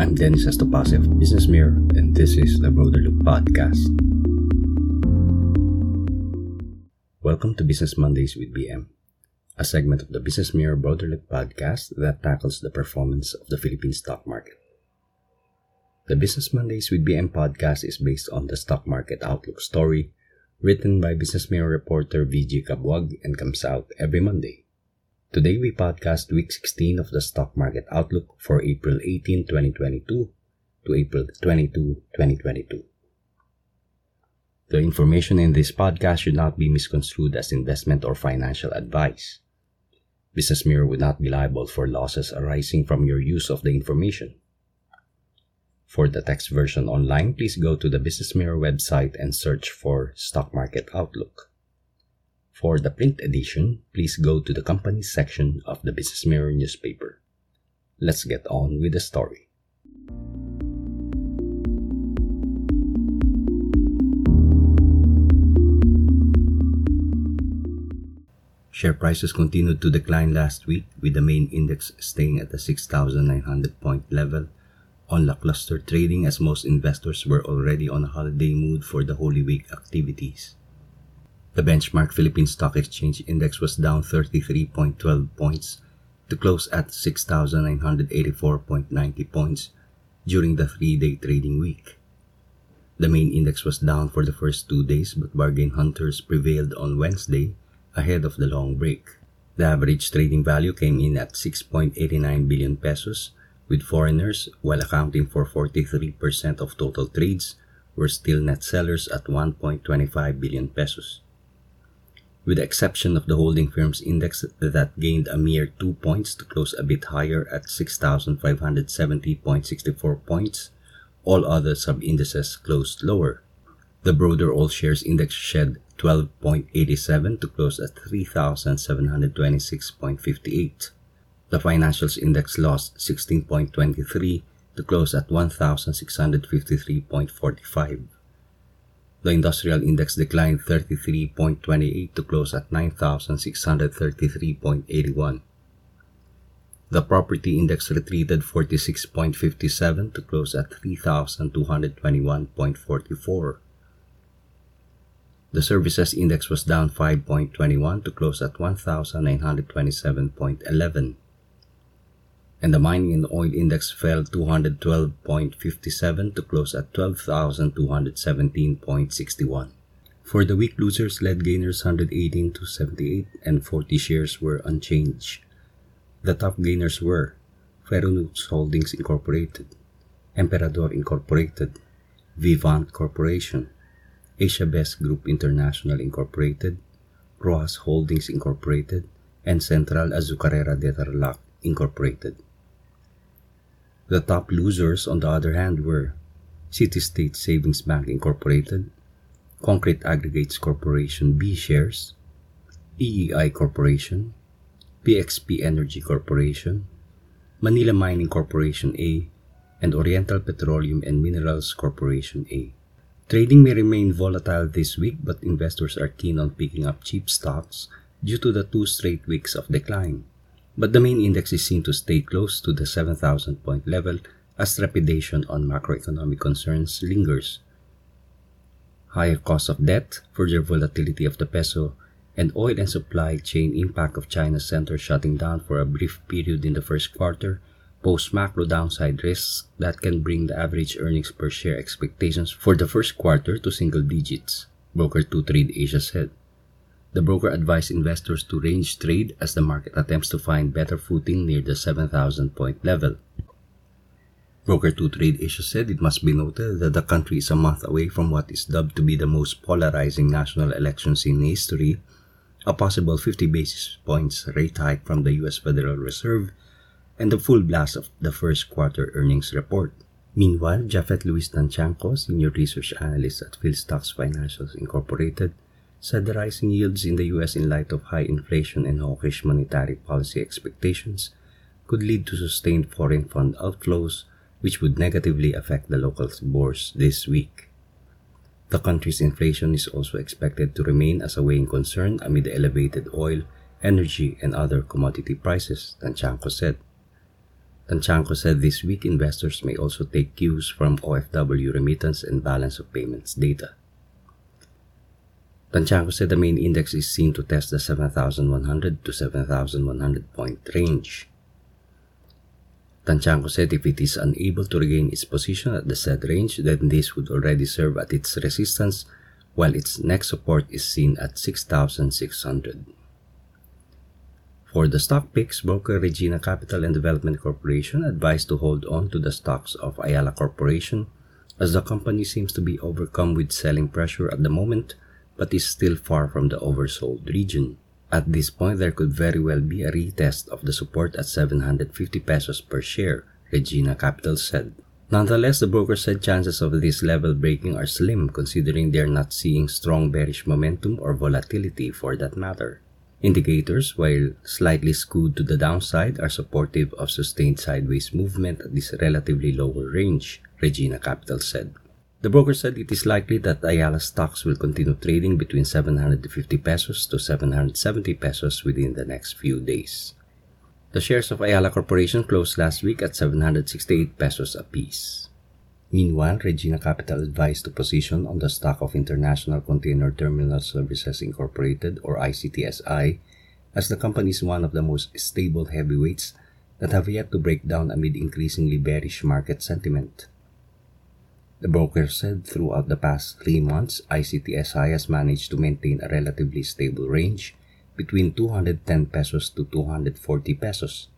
I'm Dennis Estopace of Business Mirror, and this is the Broader Look Podcast. Welcome to Business Mondays with BM, a segment of the Business Mirror Broader Look Podcast that tackles the performance of the Philippine stock market. The Business Mondays with BM podcast is based on the stock market outlook story written by Business Mirror reporter VG Cabuag and comes out every Monday. Today we podcast week 16 of the stock market outlook for April 18, 2022 to April 22, 2022. The information in this podcast should not be misconstrued as investment or financial advice. Business Mirror would not be liable for losses arising from your use of the information. For the text version online, please go to the Business Mirror website and search for Stock Market Outlook. For the print edition, please go to the company section of the Business Mirror newspaper. Let's get on with the story. Share prices continued to decline last week with the main index staying at the 6,900 point level on lackluster trading as most investors were already on a holiday mood for the Holy Week activities. The benchmark Philippine Stock Exchange Index was down 33.12 points to close at 6,984.90 points during the three-day trading week. The main index was down for the first two days but bargain hunters prevailed on Wednesday ahead of the long break. The average trading value came in at 6.89 billion pesos with foreigners while accounting for 43% of total trades were still net sellers at 1.25 billion pesos with the exception of the holding firms index that gained a mere 2 points to close a bit higher at 6,570.64 points, all other sub-indices closed lower. The broader all shares index shed 12.87 to close at 3,726.58. The financials index lost 16.23 to close at 1,653.45. The industrial index declined 33.28 to close at 9,633.81. The property index retreated 46.57 to close at 3,221.44. The services index was down 5.21 to close at 1,927.11 and the mining and oil index fell 212.57 to close at 12,217.61. For the week, losers led gainers 118 to 78 and 40 shares were unchanged. The top gainers were Ferronoux Holdings Incorporated, Emperador Incorporated, Vivant Corporation, Asia Best Group International Incorporated, Roxas Holdings Incorporated, and Central Azucarera de Tarlac Incorporated. The top losers, on the other hand, were City State Savings Bank Incorporated, Concrete Aggregates Corporation B shares, EEI Corporation, PXP Energy Corporation, Manila Mining Corporation A, and Oriental Petroleum and Minerals Corporation A. Trading may remain volatile this week, but investors are keen on picking up cheap stocks due to the two straight weeks of decline but the main index is seen to stay close to the 7,000 point level as trepidation on macroeconomic concerns lingers. Higher cost of debt, further volatility of the peso, and oil and supply chain impact of China's Shenzhen shutting down for a brief period in the first quarter pose macro downside risks that can bring the average earnings per share expectations for the first quarter to single digits, Broker 2 Trade Asia said. The broker advised investors to range trade as the market attempts to find better footing near the 7,000 point level. Broker 2 Trade Asia said it must be noted that the country is a month away from what is dubbed to be the most polarizing national elections in history, a possible 50 basis points rate hike from the US Federal Reserve, and the full blast of the first quarter earnings report. Meanwhile, Japhet Louis Tantiangco, senior research analyst at PhilStocks Financials Incorporated, said the rising yields in the US in light of high inflation and hawkish monetary policy expectations could lead to sustained foreign fund outflows, which would negatively affect the local bourse this week. The country's inflation is also expected to remain as a weighing concern amid the elevated oil, energy, and other commodity prices, Tantiangco said. Tantiangco said this week investors may also take cues from OFW remittance and balance of payments data. Tantiangco said the main index is seen to test the 7,100 to 7,100 point range. Tantiangco said if it is unable to regain its position at the said range, then this would already serve at its resistance, while its next support is seen at 6,600. For the stock picks, broker Regina Capital and Development Corporation advised to hold on to the stocks of Ayala Corporation as the company seems to be overcome with selling pressure at the moment but is still far from the oversold region. At this point, there could very well be a retest of the support at 750 pesos per share, Regina Capital said. Nonetheless, the broker said chances of this level breaking are slim considering they are not seeing strong bearish momentum or volatility for that matter. Indicators, while slightly skewed to the downside, are supportive of sustained sideways movement at this relatively lower range, Regina Capital said. The broker said it is likely that Ayala stocks will continue trading between 750 pesos to 770 pesos within the next few days. The shares of Ayala Corporation closed last week at 768 pesos apiece. Meanwhile, Regina Capital advised to position on the stock of International Container Terminal Services Incorporated or ICTSI as the company is one of the most stable heavyweights that have yet to break down amid increasingly bearish market sentiment. The broker said throughout the past three months, ICTSI has managed to maintain a relatively stable range between 210 pesos to 240 pesos.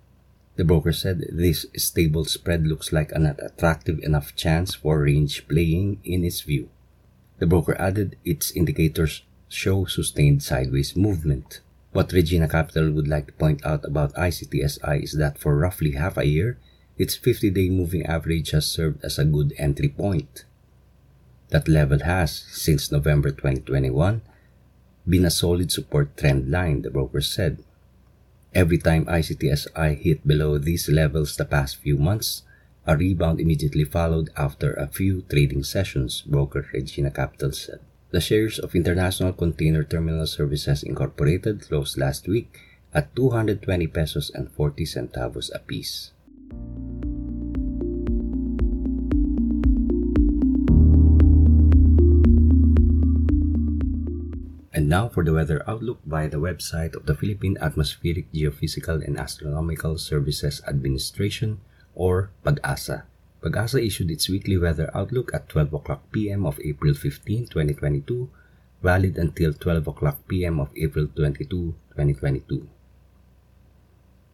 The broker said this stable spread looks like an attractive enough chance for range playing in its view. The broker added its indicators show sustained sideways movement. What Regina Capital would like to point out about ICTSI is that for roughly half a year, its 50-day moving average has served as a good entry point. That level has, since November 2021, been a solid support trend line, the broker said. Every time ICTSI hit below these levels the past few months, a rebound immediately followed after a few trading sessions, broker Regina Capital said. The shares of International Container Terminal Services Incorporated closed last week at 220 pesos and 40 centavos apiece. Now for the weather outlook via the website of the Philippine Atmospheric, Geophysical and Astronomical Services Administration or PAGASA. PAGASA issued its weekly weather outlook at 12 o'clock p.m. of April 15, 2022, valid until 12 o'clock p.m. of April 22, 2022.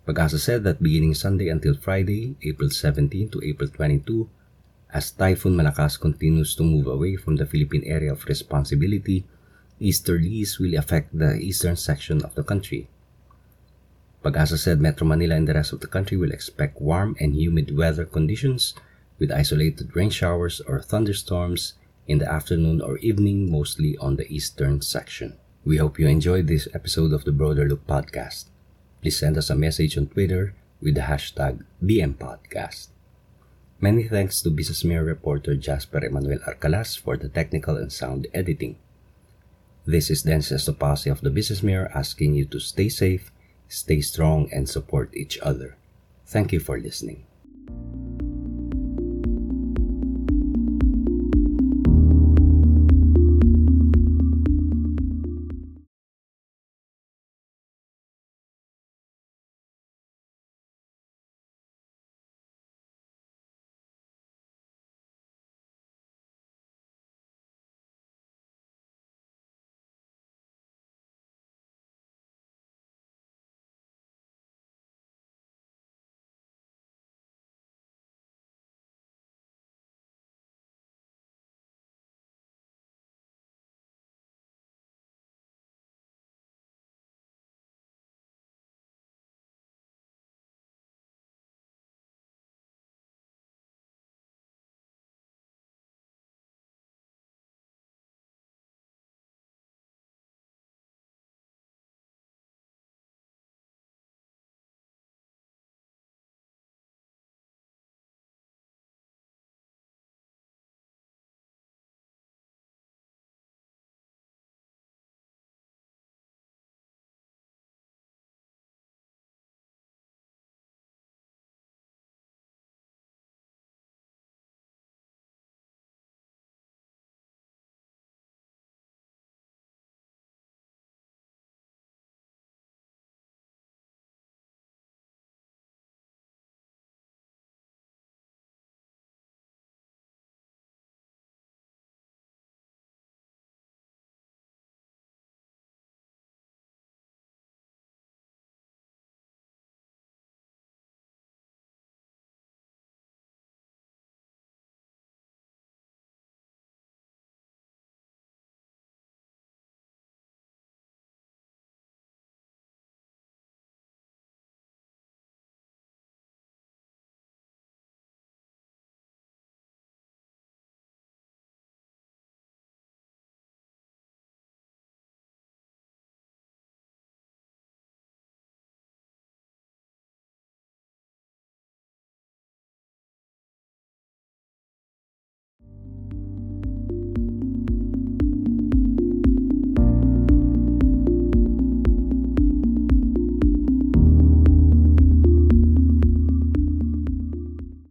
PAGASA said that beginning Sunday until Friday, April 17 to April 22, as Typhoon Malakas continues to move away from the Philippine area of responsibility, easterlies will affect the eastern section of the country. Pagasa said Metro Manila and the rest of the country will expect warm and humid weather conditions with isolated rain showers or thunderstorms in the afternoon or evening, mostly on the eastern section. We hope you enjoyed this episode of the Broader Look podcast. Please send us a message on Twitter with the hashtag BMPodcast. Many thanks to Business Mirror reporter Jasper Emmanuel Arcalas for the technical and sound editing. This is Dennis Estopace of the Business Mirror asking you to stay safe, stay strong, and support each other. Thank you for listening.